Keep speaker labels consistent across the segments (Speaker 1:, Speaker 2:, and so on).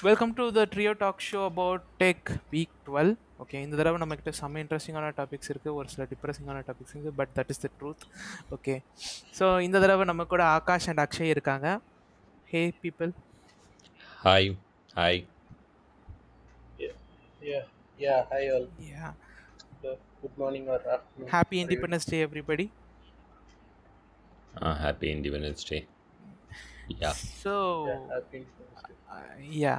Speaker 1: Welcome to the trio talk show about tech week twelve okay இந்த தடவை நம்மக்கிட்ட செம்ம இன்ட்ரெஸ்டிங்கான டாபிக்ஸ் இருக்குது ஒரு சில டிப்ரெசிங்கான டாபிக்ஸ் இருக்குது but that is the truth okay so இந்த தடவை நம்ம கூட ஆகாஷ் அண்ட் அக்ஷய் இருக்காங்க hey people
Speaker 2: Hi. Hi.
Speaker 3: Yeah, yeah, yeah. Hi all.
Speaker 1: Yeah
Speaker 3: Good morning or afternoon.
Speaker 1: Happy. Independence Day everybody
Speaker 2: Uh, happy Independence Yeah.
Speaker 1: So. Yeah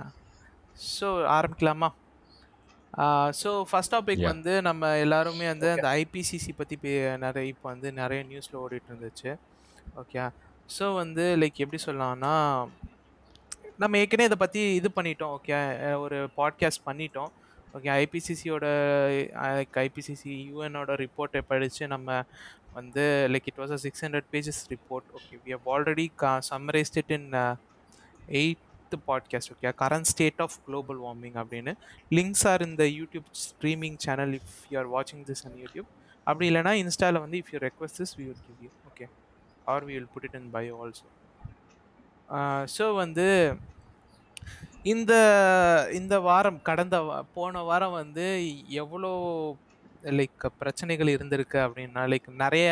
Speaker 1: so ஆரம்பிக்கலாமா? So first topic. வந்து நம்ம எல்லாருமே வந்து அந்த ஐபிசிசி பற்றி நிறைய இப்போ வந்து நிறைய நியூஸில் ஓடிட்டு இருந்துச்சு. ஓகே ஸோ வந்து லைக் எப்படி சொல்லலாம்னா நம்ம ஏற்கனவே இதை பற்றி இது பண்ணிட்டோம் ஓகே ஒரு பாட்காஸ்ட் பண்ணிட்டோம். ஓகே ஐபிசிசியோட ஐபிசிசி யூஎனோட ரிப்போர்ட்டை படித்து நம்ம வந்து like it was a six hundred pages report okay we have already கா summarized it in eight podcast okay current state of global warming அப்படின்னு. லிங்க்ஸ் ஆர் இந்த YouTube streaming channel if you are வாட்சிங் this on YouTube அப்படி இல்லைனா இன்ஸ்டாவில் வந்து if you request this we will give you okay or we will put it in bio also so வந்து இந்த இந்த வாரம் கடந்த போன வாரம் வந்து எவ்வளோ லைக் பிரச்சனைகள் இருந்திருக்கு அப்படின்னா லைக் நிறைய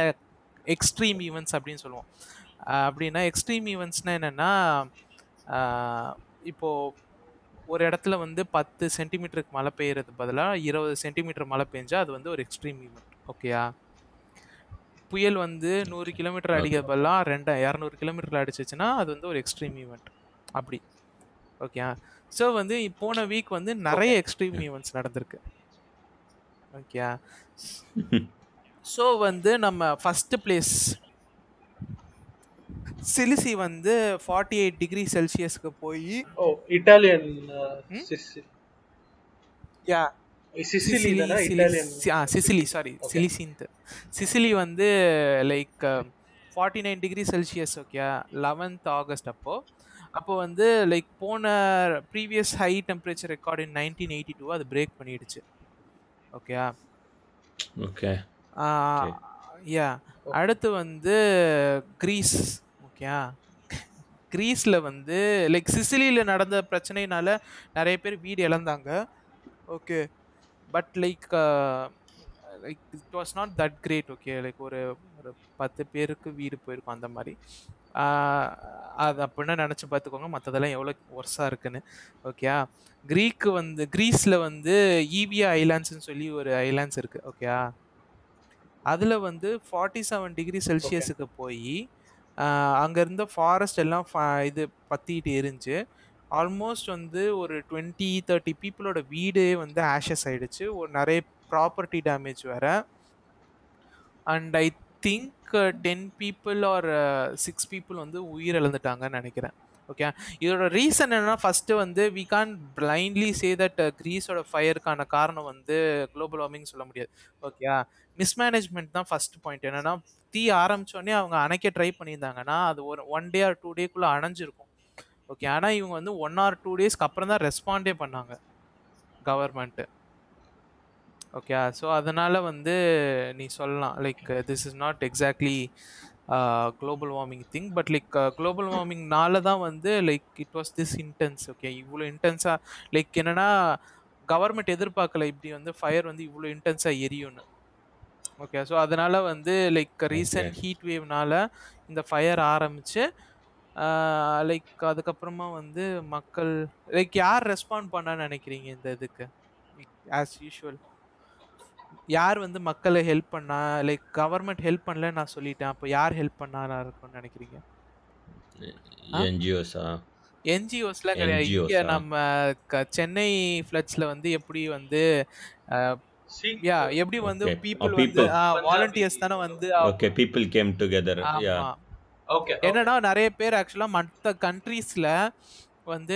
Speaker 1: எக்ஸ்ட்ரீம் ஈவெண்ட்ஸ் அப்படின்னு சொல்லுவோம். அப்படின்னா எக்ஸ்ட்ரீம் ஈவெண்ட்ஸ்னால் என்னென்னா இப்போது ஒரு இடத்துல வந்து பத்து சென்டிமீட்டருக்கு மழை பெய்யறது பதிலாக இருபது சென்டிமீட்டர் மழை பெஞ்சா அது வந்து ஒரு எக்ஸ்ட்ரீம் ஈவெண்ட் ஓகேயா புயல் வந்து நூறு கிலோமீட்டர். அடிக்கிறது பதிலாக ரெண்டு இரநூறு கிலோமீட்டர் அடிச்சிச்சுன்னா அது வந்து ஒரு எக்ஸ்ட்ரீம் ஈவெண்ட் அப்படி ஓகே ஸோ வந்து போன வீக் வந்து நிறைய எக்ஸ்ட்ரீம் ஈவெண்ட்ஸ் நடந்திருக்கு. ஓகே ஸோ வந்து நம்ம ஃபஸ்ட்டு பிளேஸ் சிலிசி வந்து ஃபார்ட்டி எயிட் டிகிரி செல்சியஸ்க்கு போய்
Speaker 3: Oh, Italian. Uh? Sicily.
Speaker 1: Yeah. Sicily sorry. சிலிசின்ட்டு Sicily வந்து like forty nine degree Celsius okay eleventh August அப்போ அப்போ வந்து லைக் போன previous high temperature record in nineteen eighty two அது பிரேக் பண்ணிடுச்சு ஓகே
Speaker 2: Okay.
Speaker 1: யா அடுத்து வந்து கிரீஸ் ஓகே கிரீஸில் வந்து லைக் சிசிலியில் நடந்த பிரச்சனைனால நிறைய பேர் வீடு இழந்தாங்க. Okay but like like it was not that great okay like ஒரு ஒரு பத்து பேருக்கு வீடு போயிருக்கும் அந்த மாதிரி. அது அப்படின்னா நினச்சி பார்த்துக்கோங்க மற்றதெல்லாம் எவ்வளோ ஒர்ஸாக இருக்குன்னு. ஓகேயா க்ரீக்கு வந்து க்ரீஸில் வந்து ஈவியா ஐலாண்ட்ஸ்னு சொல்லி ஒரு ஐலாண்ட்ஸ் இருக்குது ஓகேயா அதில் வந்து ஃபார்ட்டி செவன் டிகிரி செல்சியஸுக்கு போய் அங்கே இருந்த ஃபாரஸ்ட் எல்லாம் இது பற்றிட்டு எரிஞ்சு ஆல்மோஸ்ட் வந்து ஒரு டுவெண்ட்டி தேர்ட்டி பீப்புளோட வீடே வந்து ஆஷஸ் ஆகிடுச்சு ஒரு நிறைய ப்ராப்பர்ட்டி டேமேஜ் வேறு. And I think ten people or six people வந்து உயிர் இழந்துட்டாங்கன்னு நினைக்கிறேன். ஓகே இதோட ரீசன் என்னன்னா ஃபஸ்ட்டு வந்து we can't blindly say that கிரீஸோட ஃபயருக்கான காரணம் வந்து குளோபல் வார்மிங் சொல்ல முடியாது. ஓகே மிஸ்மேனேஜ்மெண்ட் தான் ஃபர்ஸ்ட் பாயிண்ட் என்னன்னா தீ ஆரம்பிச்சோடனே அவங்க அணைக்க ட்ரை பண்ணியிருந்தாங்கன்னா அது ஒரு ஒன் டே ஆர் டூ டேக்குள்ளே அணைஞ்சிருக்கும். ஓகே ஆனால் இவங்க வந்து ஒன் ஆர் டூ டேஸ்க்கு அப்புறம் தான் ரெஸ்பாண்டே பண்ணாங்க கவர்மெண்ட்டு ஓகே ஸோ அதனால் வந்து நீ சொல்லலாம் like this is not exactly global warming thing but like global வார்மிங்னால தான் வந்து like it was this intense okay இவ்வளோ இன்டென்ஸாக லைக் என்னன்னா கவர்மெண்ட் எதிர்பார்க்கல இப்படி வந்து ஃபயர் வந்து இவ்வளோ இன்டென்ஸாக எரியும்னு. ஓகே ஸோ அதனால வந்து லைக் ரீசன்ட் ஹீட் வேவ்னால இந்த ஃபயர் ஆரம்பிச்சு லைக் அதுக்கப்புறமா வந்து மக்கள் லைக் யார் ரெஸ்பாண்ட் பண்ணான்னு நினைக்கிறீங்க இந்த இதுக்கு? ஆஸ் யூஷுவல் யார் வந்து மக்களை ஹெல்ப் பண்ணா லைக் கவர்மெண்ட் ஹெல்ப் பண்ணல நான் சொல்லிட்டேன் அப்போ யார் ஹெல்ப் பண்ணா இருக்கும்னு நினைக்கிறீங்க
Speaker 2: ஆ
Speaker 1: என்ஜிஓஸ்லாம் கிடையாது
Speaker 2: NGOs
Speaker 1: இங்கே? நம்ம க- சென்னை ஃப்ளட்ஸில் வந்து எப்படி வந்து யா எப்படி வந்து. பீப்புள்
Speaker 2: Oh,
Speaker 1: வந்து
Speaker 2: people.
Speaker 1: வாலண்டியர்ஸ் தானே வந்து
Speaker 2: Okay, people came together. Yeah.
Speaker 1: ஆமா
Speaker 3: Okay.
Speaker 1: என்னன்னா நிறைய பேர் ஆக்சுவலாக மற்ற கண்ட்ரீஸில் வந்து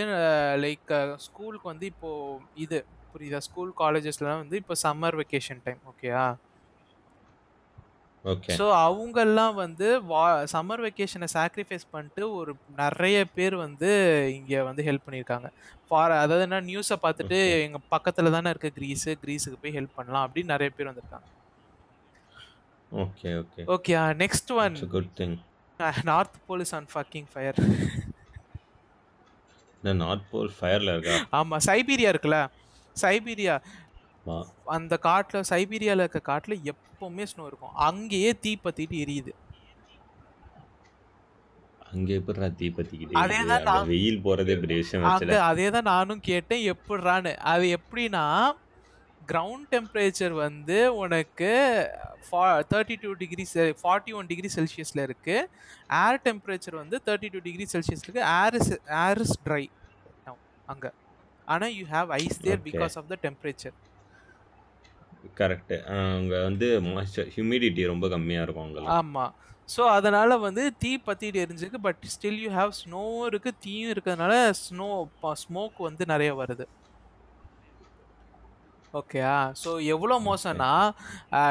Speaker 1: லைக் ஸ்கூலுக்கு வந்து இப்போ இது புரியுதா? ஸ்கூல் காலேஜஸ்லாம் வந்து இப்போ சம்மர் வெக்கேஷன் டைம் ஓகேயா. ஸோ அவங்கெல்லாம் வந்து வா சம்மர் வெக்கேஷனை சாக்ரிஃபைஸ் பண்ணிட்டு ஒரு நிறைய பேர் வந்து இங்கே வந்து ஹெல்ப் பண்ணியிருக்காங்க. ஃபார் அதாவது என்ன நியூஸை பார்த்துட்டு. எங்கள் பக்கத்தில் தானே இருக்க க்ரீஸு க்ரீஸுக்கு போய் ஹெல்ப் பண்ணலாம் அப்படின்னு நிறைய பேர் வந்திருக்காங்க.
Speaker 2: Okay, okay.
Speaker 1: Okay next one
Speaker 2: good thing.
Speaker 1: North pole is on fucking fire
Speaker 2: north pole ஃபயர்ல இருக்கா?
Speaker 1: ஆமாம் சைபீரியா இருக்குல்ல? சைபீரியா. அந்த காட்டில் சைபீரியாவில் இருக்க காட்டில் எப்போவுமே ஸ்னோ இருக்கும். அங்கேயே தீ பற்றிட்டு எரியுது.
Speaker 2: அங்க எப்படிடா தீ
Speaker 1: நான்
Speaker 2: வெயில் போறதே பெரிய விஷயம்
Speaker 1: அதே தான் நானும் கேட்டேன் எப்படிறான்னு அது எப்படின்னா கிரவுண்ட் டெம்பரேச்சர் வந்து உனக்கு ஃபா thirty two degree forty one degree செல்சியஸில் இருக்குது ஏர் டெம்பரேச்சர் வந்து தேர்ட்டி டூ டிகிரி செல்சியஸ் இருக்குது ஏர் ஏர் இஸ் ட்ரை அங்கே. ஆனால் you have ice there because of the temperature
Speaker 2: correct அங்க வந்து மாய்ஸ்சர் ஹியூமிடிட்டி ரொம்ப கம்மியா இருக்கும் அங்கெல்லாம்.
Speaker 1: ஆமாம் ஸோ அதனால் வந்து தீ பற்றிட்டு எரிஞ்சிருக்கு but still you have snow இருக்குது தீயும் இருக்கிறதுனால ஸ்னோ ஸ்மோக் வந்து நிறைய வருது. ஓகேயா ஸோ எவ்வளோ மோசம்னா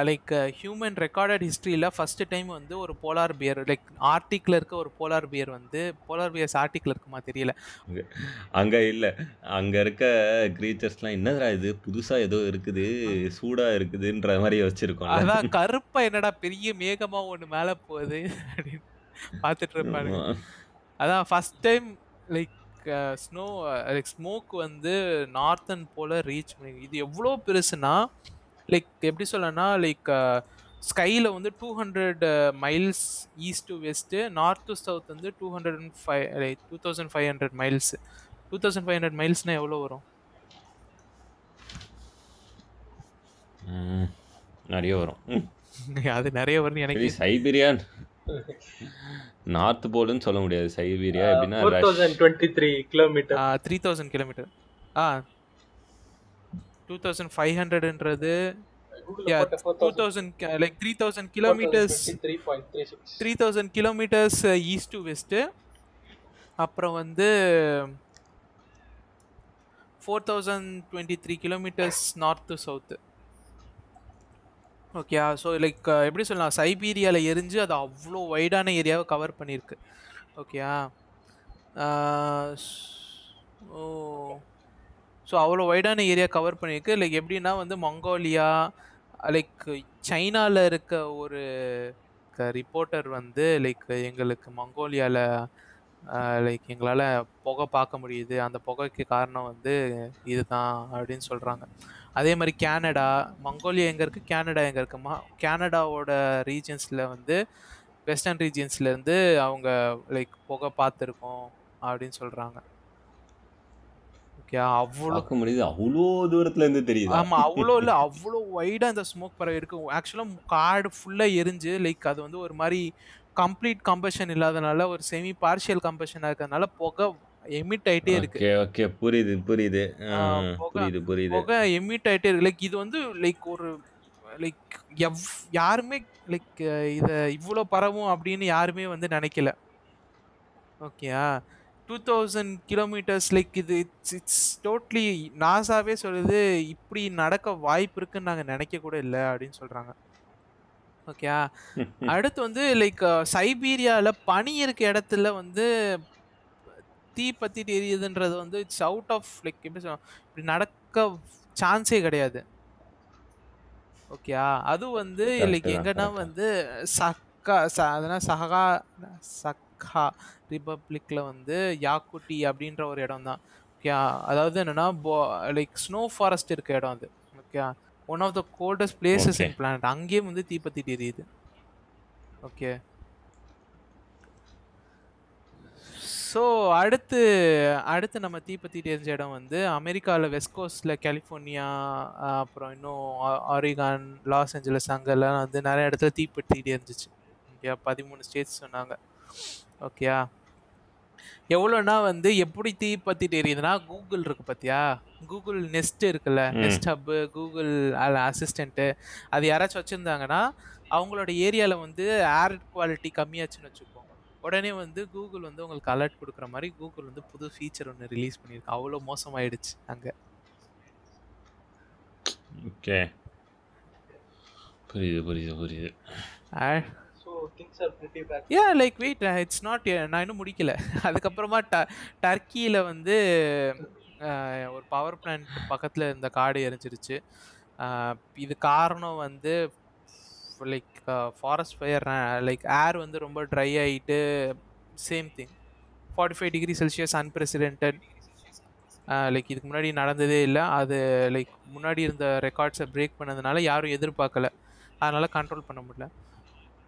Speaker 1: லைக் ஹியூமன் ரெக்கார்டட் ஹிஸ்ட்ரியில் ஃபஸ்ட்டு டைம் வந்து ஒரு போலார் பியர் லைக் ஆர்டிக்கில் இருக்க ஒரு போலார் பியர் வந்து போலார் பியர்ஸ் ஆர்டிக்கில் இருக்குமா தெரியல.
Speaker 2: அங்க இல்ல. அங்க இருக்க கிரீச்சர்ஸ்லாம் என்னடா இது? புதுசா ஏதோ இருக்குது சூடா இருக்குதுன்ற மாதிரி வச்சிருக்கோம்ல
Speaker 1: அதான் கருப்பா என்னடா பெரிய மேகமா ஒன்று மேலே போகுது அப்படின்னு பார்த்துட்டு
Speaker 2: ஆமா.
Speaker 1: அதான் first time like snow like smoke வந்து நார்த்தன் போல ரீச் பண்ணி இது எவ்வளோ பெருசுனா லைக் எப்படி சொல்லனா லைக் ஸ்கையில் வந்து two hundred miles east to west north to south வந்து two hundred and five like two thousand five hundred miles two thousand five hundred மைல்ஸ்னால் எவ்வளோ வரும்?
Speaker 2: நிறைய வரும்.
Speaker 1: அது நிறைய வரும்னு எனக்கு
Speaker 2: சரி சைபீரியா நார்த் போலுன்னு சொல்ல முடியாது சைபீரியா எப்படின்னா
Speaker 3: four thousand twenty three kilometre
Speaker 1: three thousand kilometre ah two thousand five ஹண்ட்ரட்ன்றது two
Speaker 3: thousand
Speaker 1: like three thousand kilometres
Speaker 3: three
Speaker 1: thousand kilometres east to west அப்புறம் வந்து four thousand twenty three kilometres north to south okay so like எப்படி சொல்லலாம்? சைபீரியாவில் எரிஞ்சு அது அவ்வளோ வைடான ஏரியாவை cover பண்ணியிருக்கு. ஓகேயா uh, ஓ. ஸோ அவ்வளோ வைடான ஏரியா கவர் பண்ணியிருக்கு. லைக் எப்படின்னா வந்து மங்கோலியா லைக் சைனாவில் இருக்க ஒரு ரிப்போர்ட்டர் வந்து லைக் எங்களுக்கு மங்கோலியாவில் லைக் எங்களால் புகை பார்க்க முடியுது. அந்த புகைக்கு காரணம் வந்து இதுதான் அப்படின்னு சொல்கிறாங்க அதே மாதிரி கேனடா மங்கோலியா எங்கே இருக்குது கேனடா எங்கே இருக்குமா கேனடாவோட ரீஜன்ஸில் வந்து வெஸ்டர்ன் ரீஜன்ஸ்லேருந்து அவங்க லைக் புகை பார்த்துருக்கோம் அப்படின்னு சொல்கிறாங்க ஓகே அவ்வளோ
Speaker 2: பார்க்க முடியுது. அவ்வளோ தூரத்துல இருந்து தெரியுதா?
Speaker 1: ஆமாம் அவ்வளோ இல்லை. அவ்வளோ வைடாக அந்த ஸ்மோக் பரவி இருக்கு. ஆக்சுவலாக காடு ஃபுல்லாக எரிஞ்சு லைக் அது வந்து ஒரு மாதிரி கம்ப்ளீட் கம்பஷன் இல்லாதனால ஒரு செமி பார்ஷியல் கம்பஷனாக இருக்கிறதுனால புகை எமிட் ஆகிட்டே இருக்கு.
Speaker 2: ஓகே புரியுது புரியுது. புரியுது புரியுது.
Speaker 1: புகை எமிட் ஆகிட்டே இருக்கு. லைக் இது வந்து லைக் ஒரு லைக் எவ் யாருமே லைக் இதை இவ்வளோ பரவும் அப்படின்னு யாருமே வந்து நினைக்கல. ஓகேயா டூ தௌசண்ட் கிலோமீட்டர்ஸ் லைக் இது இட்ஸ் இட்ஸ் டோட்லி நாசாவே சொல்லுது இப்படி நடக்க வாய்ப்பு இருக்குன்னு நாங்கள் நினைக்க கூட இல்லை அப்படின்னு சொல்கிறாங்க ஓகே அடுத்து வந்து லைக் சைபீரியாவில் பனி இருக்க இடத்துல வந்து தீ பற்றிட்டு எரியுதுன்றது வந்து இட்ஸ் அவுட் ஆஃப் லைக் எப்படி சொல்ல இப்படி நடக்க சான்ஸே கிடையாது. ஓகேயா? அது வந்து லைக் எங்கன்னா. வந்து சக்கா ச அதனால் சஹா சக்கா ரிப்பப்ளிக்கில் வந்து யாக்குட்டி அப்படின்ற ஒரு இடம் தான். ஓகே அதாவது என்னன்னா லைக் ஸ்னோ ஃபாரஸ்ட் இருக்க இடம் அது. Okay one of the coldest places. In planet அங்கேயே வந்து தீப்பத்திட்டு எரியுது ஓகே ஸோ அடுத்து அடுத்து நம்ம தீப்பத்திட்டு எரிஞ்ச இடம் வந்து அமெரிக்காவில் வெஸ்ட் கோஸ்டில் கலிஃபோர்னியா அப்புறம் இன்னும் ஆரிகான் லாஸ் ஏஞ்சலஸ் அங்கெல்லாம் வந்து நிறைய இடத்துல தீப்பத்திட்டு எரிஞ்சிச்சு ஓகே பதிமூணு ஸ்டேட்ஸ் சொன்னாங்க. ஓகேயா எவ்வளோனா வந்து எப்படி தீ பற்றிட்டு எரியுதுன்னா கூகுள் இருக்கு பார்த்தியா கூகுள் நெஸ்ட் இருக்குல்ல. நெஸ்ட் ஹப்பு கூகுள் அசிஸ்டண்ட்டு அது யாராச்சும் வச்சுருந்தாங்கன்னா அவங்களோட ஏரியாவில் வந்து ஏர் குவாலிட்டி கம்மியாச்சுன்னு வச்சுக்கோங்க. உடனே வந்து கூகுள் வந்து உங்களுக்கு அலர்ட் கொடுக்குற மாதிரி கூகுள் வந்து புது ஃபீச்சர் ஒன்று ரிலீஸ் பண்ணியிருக்கு. அவ்வளோ மோசமாயிடுச்சு அங்கே.
Speaker 2: ஓகே. புரியுது புரியுது புரியுது.
Speaker 3: So things are pretty bad
Speaker 1: a like wait it's not நான் இன்னும் முடிக்கல. அதுக்கப்புறமா ட டர்க்கியில் வந்து அஹ், ஒரு பவர் பிளான்ட் பக்கத்தில் இருந்த காடு எரிஞ்சிருச்சு. இது காரணம் வந்து like forest fire like air வந்து ரொம்ப ட்ரை ஆகிட்டு same thing forty five degree Celsius unprecedented like இதுக்கு முன்னாடி நடந்ததே இல்லை. அது லைக் முன்னாடி இருந்த ரெக்கார்ட்ஸை பிரேக் பண்ணதுனால யாரும் எதிர்பார்க்கல. அதனால் கண்ட்ரோல் பண்ண முடியல.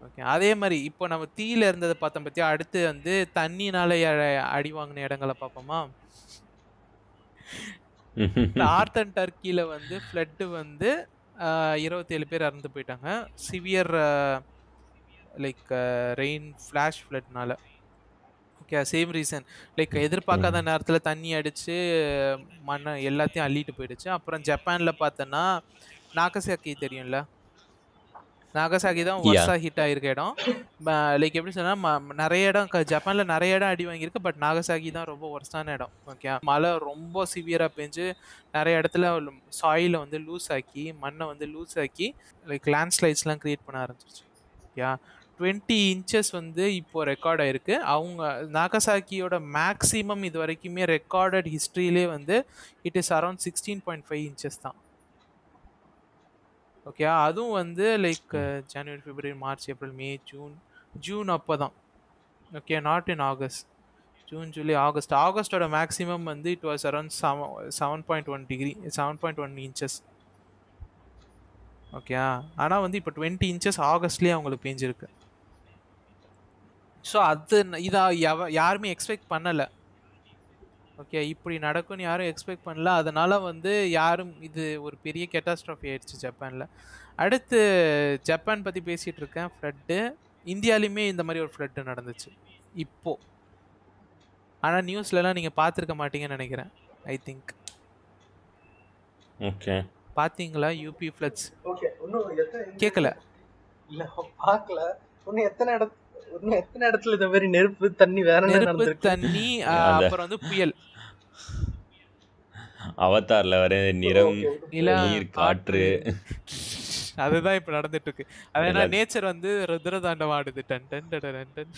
Speaker 1: ஓகே. அதே மாதிரி இப்போ நம்ம தீயில இருந்ததை பார்த்தோம் பற்றியா அடுத்து வந்து தண்ணினால அடி வாங்கின இடங்களை பார்ப்போமா? நார்த் அண்ட் டர்க்கியில் வந்து ஃப்ளட்டு வந்து இருபத்தேழு பேர் இறந்து போயிட்டாங்க. சிவியர் லைக் ரெயின் ஃப்ளாஷ் ஃப்ளட்னால ஓகே சேம் ரீசன் லைக் எதிர்பார்க்காத நேரத்தில் தண்ணி அடித்து மண்ணை எல்லாத்தையும் அள்ளிட்டு போயிடுச்சு. அப்புறம் ஜப்பானில் பார்த்தோன்னா நாகசாக்கி தெரியும்ல? நாகசாக்கி தான். ஒர்ஸாக ஹிட் ஆகிருக்க இடம். லைக் எப்படி சொன்னால் நிறைய இடம் ஜப்பான்ல நிறைய இடம் அடி வாங்கியிருக்கு பட் நாகசாகி தான் ரொம்ப ஒர்ஸ்டான இடம் ஓகே மழை ரொம்ப சிவியராக பெஞ்சு நிறைய இடத்துல சாயிலை வந்து லூஸ் ஆக்கி மண்ணை வந்து லூஸ் ஆக்கி லைக் லேண்ட்ஸ்லைட்ஸ்லாம் க்ரியேட் பண்ண ஆரம்பிச்சிருச்சு ஓகே டுவெண்ட்டி இன்ச்சஸ் வந்து இப்போ ரெக்கார்ட் ஆயிருக்கு. அவங்க நாகசாக்கியோட மேக்ஸிமம் இது வரைக்குமே ரெக்கார்டட் ஹிஸ்ட்ரியிலே வந்து it is around sixteen point five inches தான். ஓகே அதுவும் வந்து like January February March April May June June அப்போ தான் okay not in August June July August ஆகஸ்டோட maximum வந்து it was around seven seven point one degree seven point one inches okay ஆனால் வந்து இப்போ twenty inches ஆகஸ்ட்லேயே அவங்களுக்கு பேஞ்சிருக்கு. So அது ந- இதா எவ யாருமே எக்ஸ்பெக்ட் பண்ணலை. ஓகே இப்படி நடக்கும்னு யாரும் எக்ஸ்பெக்ட் பண்ணல. அதனால வந்து யாரும் இது ஒரு பெரிய கெட்டாஸ்ட்ராஃபி ஆயிடுச்சு ஜப்பானில். அடுத்து ஜப்பான் பற்றி பேசிகிட்டு இருக்கேன். ஃப்ளட்டு இந்தியாலையுமே இந்த மாதிரி ஒரு ஃப்ளட்டு நடந்துச்சு. இப்போ. ஆனால் நியூஸ்லலாம் நீங்கள் பார்த்துருக்க மாட்டீங்கன்னு நினைக்கிறேன் ஐ திங்க்
Speaker 2: ஓகே
Speaker 1: பார்த்தீங்களா யூபி ஃப்ளட்ஸ்
Speaker 3: ஓகே இன்னும் எத்தனை
Speaker 1: கேட்கல
Speaker 3: இல்ல பார்க்கல. இன்னும் எத்தனை இடத்து இன்னும் எத்தனை இடத்துல இந்த மாதிரி நெருப்பு தண்ணி வேற என்ன
Speaker 1: நெருப்பு
Speaker 3: நடந்திருக்கு?
Speaker 1: தண்ணி அப்புறம் வந்து புயல்.
Speaker 2: அவதார்ல வர நிறம் நீர் காற்று.
Speaker 1: அதுதான் இப்ப நடந்துட்டு இருக்கு அது என்ன
Speaker 2: எல்லா-
Speaker 1: நேச்சர் வந்து ருத்ர தாண்டவம் ஆடுது டன் டன் டன் டன் டன்.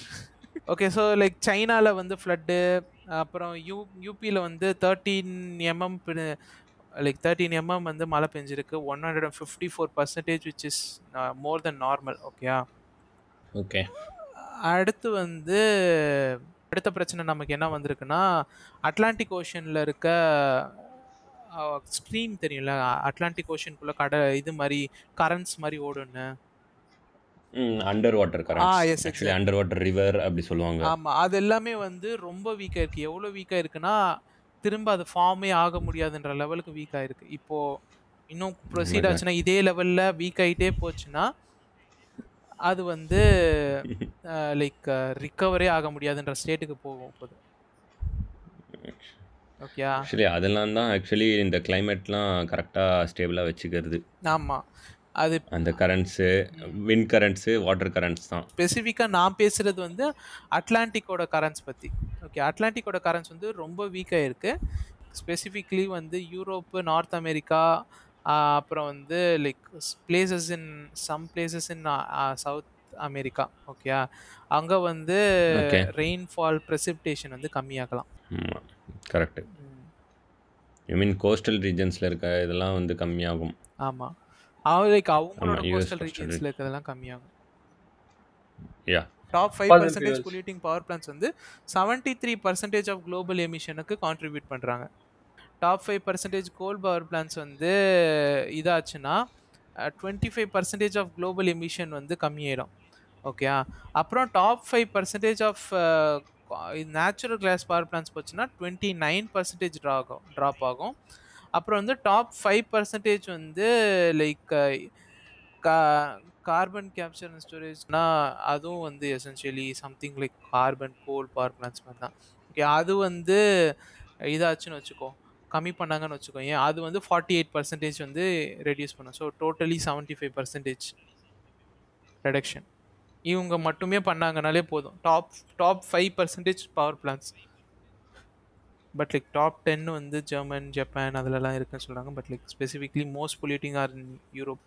Speaker 1: ஓகே ஸோ லைக் சைனால வந்து ஃப்ளட்டு அப்புறம் யூ யூபியில் வந்து thirteen mm like thirteen mm வந்து மழை பெஞ்சிருக்கு. One hundred and fifty four percentage which is more than normal ஓகேயா
Speaker 2: ஓகே
Speaker 1: அடுத்து வந்து அடுத்த பிரச்சனை நமக்கு என்ன வந்திருக்குன்னா அட்லாண்டிக் ஓஷனில் இருக்க ஸ்ட்ரீம் தெரியும்ல அட்லாண்டிக் ஓஷனுக்குள்ள கடை இது மாதிரி கரண்ட்ஸ் மாதிரி ஓடுன்னு
Speaker 2: under water current actually. Under water river அப்படி சொல்லுவாங்க.
Speaker 1: ஆமாம் அது எல்லாமே வந்து ரொம்ப வீக்காக இருக்குது எவ்வளோ வீக்காக இருக்குன்னா திரும்ப அது ஃபார்மே ஆக முடியாதுன்ற லெவலுக்கு வீக் ஆயிருக்கு. இப்போ இன்னும் ப்ரொசீட். ஆச்சுன்னா இதே லெவலில் வீக் ஆகிட்டே போச்சுன்னா அது வந்து லைக் ரிக்கவரே ஆக முடியாதுன்ற ஸ்டேட்டுக்கு போகும் போது ஓகே
Speaker 2: ஆக்சுவலி அதெல்லாம் தான் ஆக்சுவலி இந்த கிளைமேட்லாம் கரெக்டாக ஸ்டேபிளாக வச்சுக்கிறது.
Speaker 1: ஆமாம் அது
Speaker 2: அந்த currents wind currents water currents தான்.
Speaker 1: ஸ்பெசிஃபிக்காக நான் பேசுகிறது வந்து அட்லாண்டிக்கோட கரண்ட்ஸ் பற்றி ஓகே அட்லாண்டிக்கோட கரண்ட்ஸ் வந்து ரொம்ப வீக்காக இருக்குது ஸ்பெசிஃபிக்லி வந்து யூரோப்பு நார்த் அமெரிக்கா அப்புறம் வந்து like places in some places in South America okay அங்கே வந்து
Speaker 2: Okay.
Speaker 1: ரெயின்ஃபால் ப்ரெசிபிடேஷன் வந்து கம்மியாகலாம்.
Speaker 2: ஆமாம் கரெக்டு ஐ மீன் கோஸ்டல் ரீஜன்ஸில் இருக்க இதெல்லாம் வந்து கம்மியாகும்.
Speaker 1: ஆமாம் அவங்க லைக் அவங்களோட
Speaker 2: ஆமா, US
Speaker 1: கோஸ்டல்
Speaker 2: coastal
Speaker 1: ரீஜன்ஸில் இருக்கிறதெல்லாம் கம்மியாகும்.
Speaker 2: Yeah
Speaker 1: top five percentage. Polluting power plants வந்து seventy three percentage of global எமிஷனுக்கு contribute பண்ணுறாங்க top five percentage coal power plants வந்து இதாச்சுன்னா twenty five percentage of global emission வந்து கம்மியாயிடும் ஓகே அப்புறம் top five percentage of natural gas power plants போச்சுன்னா twenty nine percentage ட்ரா ஆகும் drop ஆகும். அப்புறம் வந்து டாப் ஃபைவ் பர்சன்டேஜ் வந்து லைக் கா கார்பன் கேப்சர் அண்ட் ஸ்டோரேஜ்னா அதுவும் வந்து essentially something like carbon coal power plants மாதிரி தான் ஓகே அது வந்து இதாச்சுன்னு வச்சுக்கோ. கம்மி பண்ணாங்கன்னு வச்சுக்கோங்க அது வந்து ஃபார்ட்டி எயிட் பர்சன்டேஜ் வந்து ரெடியூஸ் பண்ணும். So totally seventy five percentage reduction இவங்க மட்டுமே பண்ணாங்கனாலே போதும். Top top five percentage power plants but like top ten வந்து ஜெர்மன் ஜப்பான் அதிலலாம் இருக்குன்னு சொல்கிறாங்க but like specifically most polluting are in Europe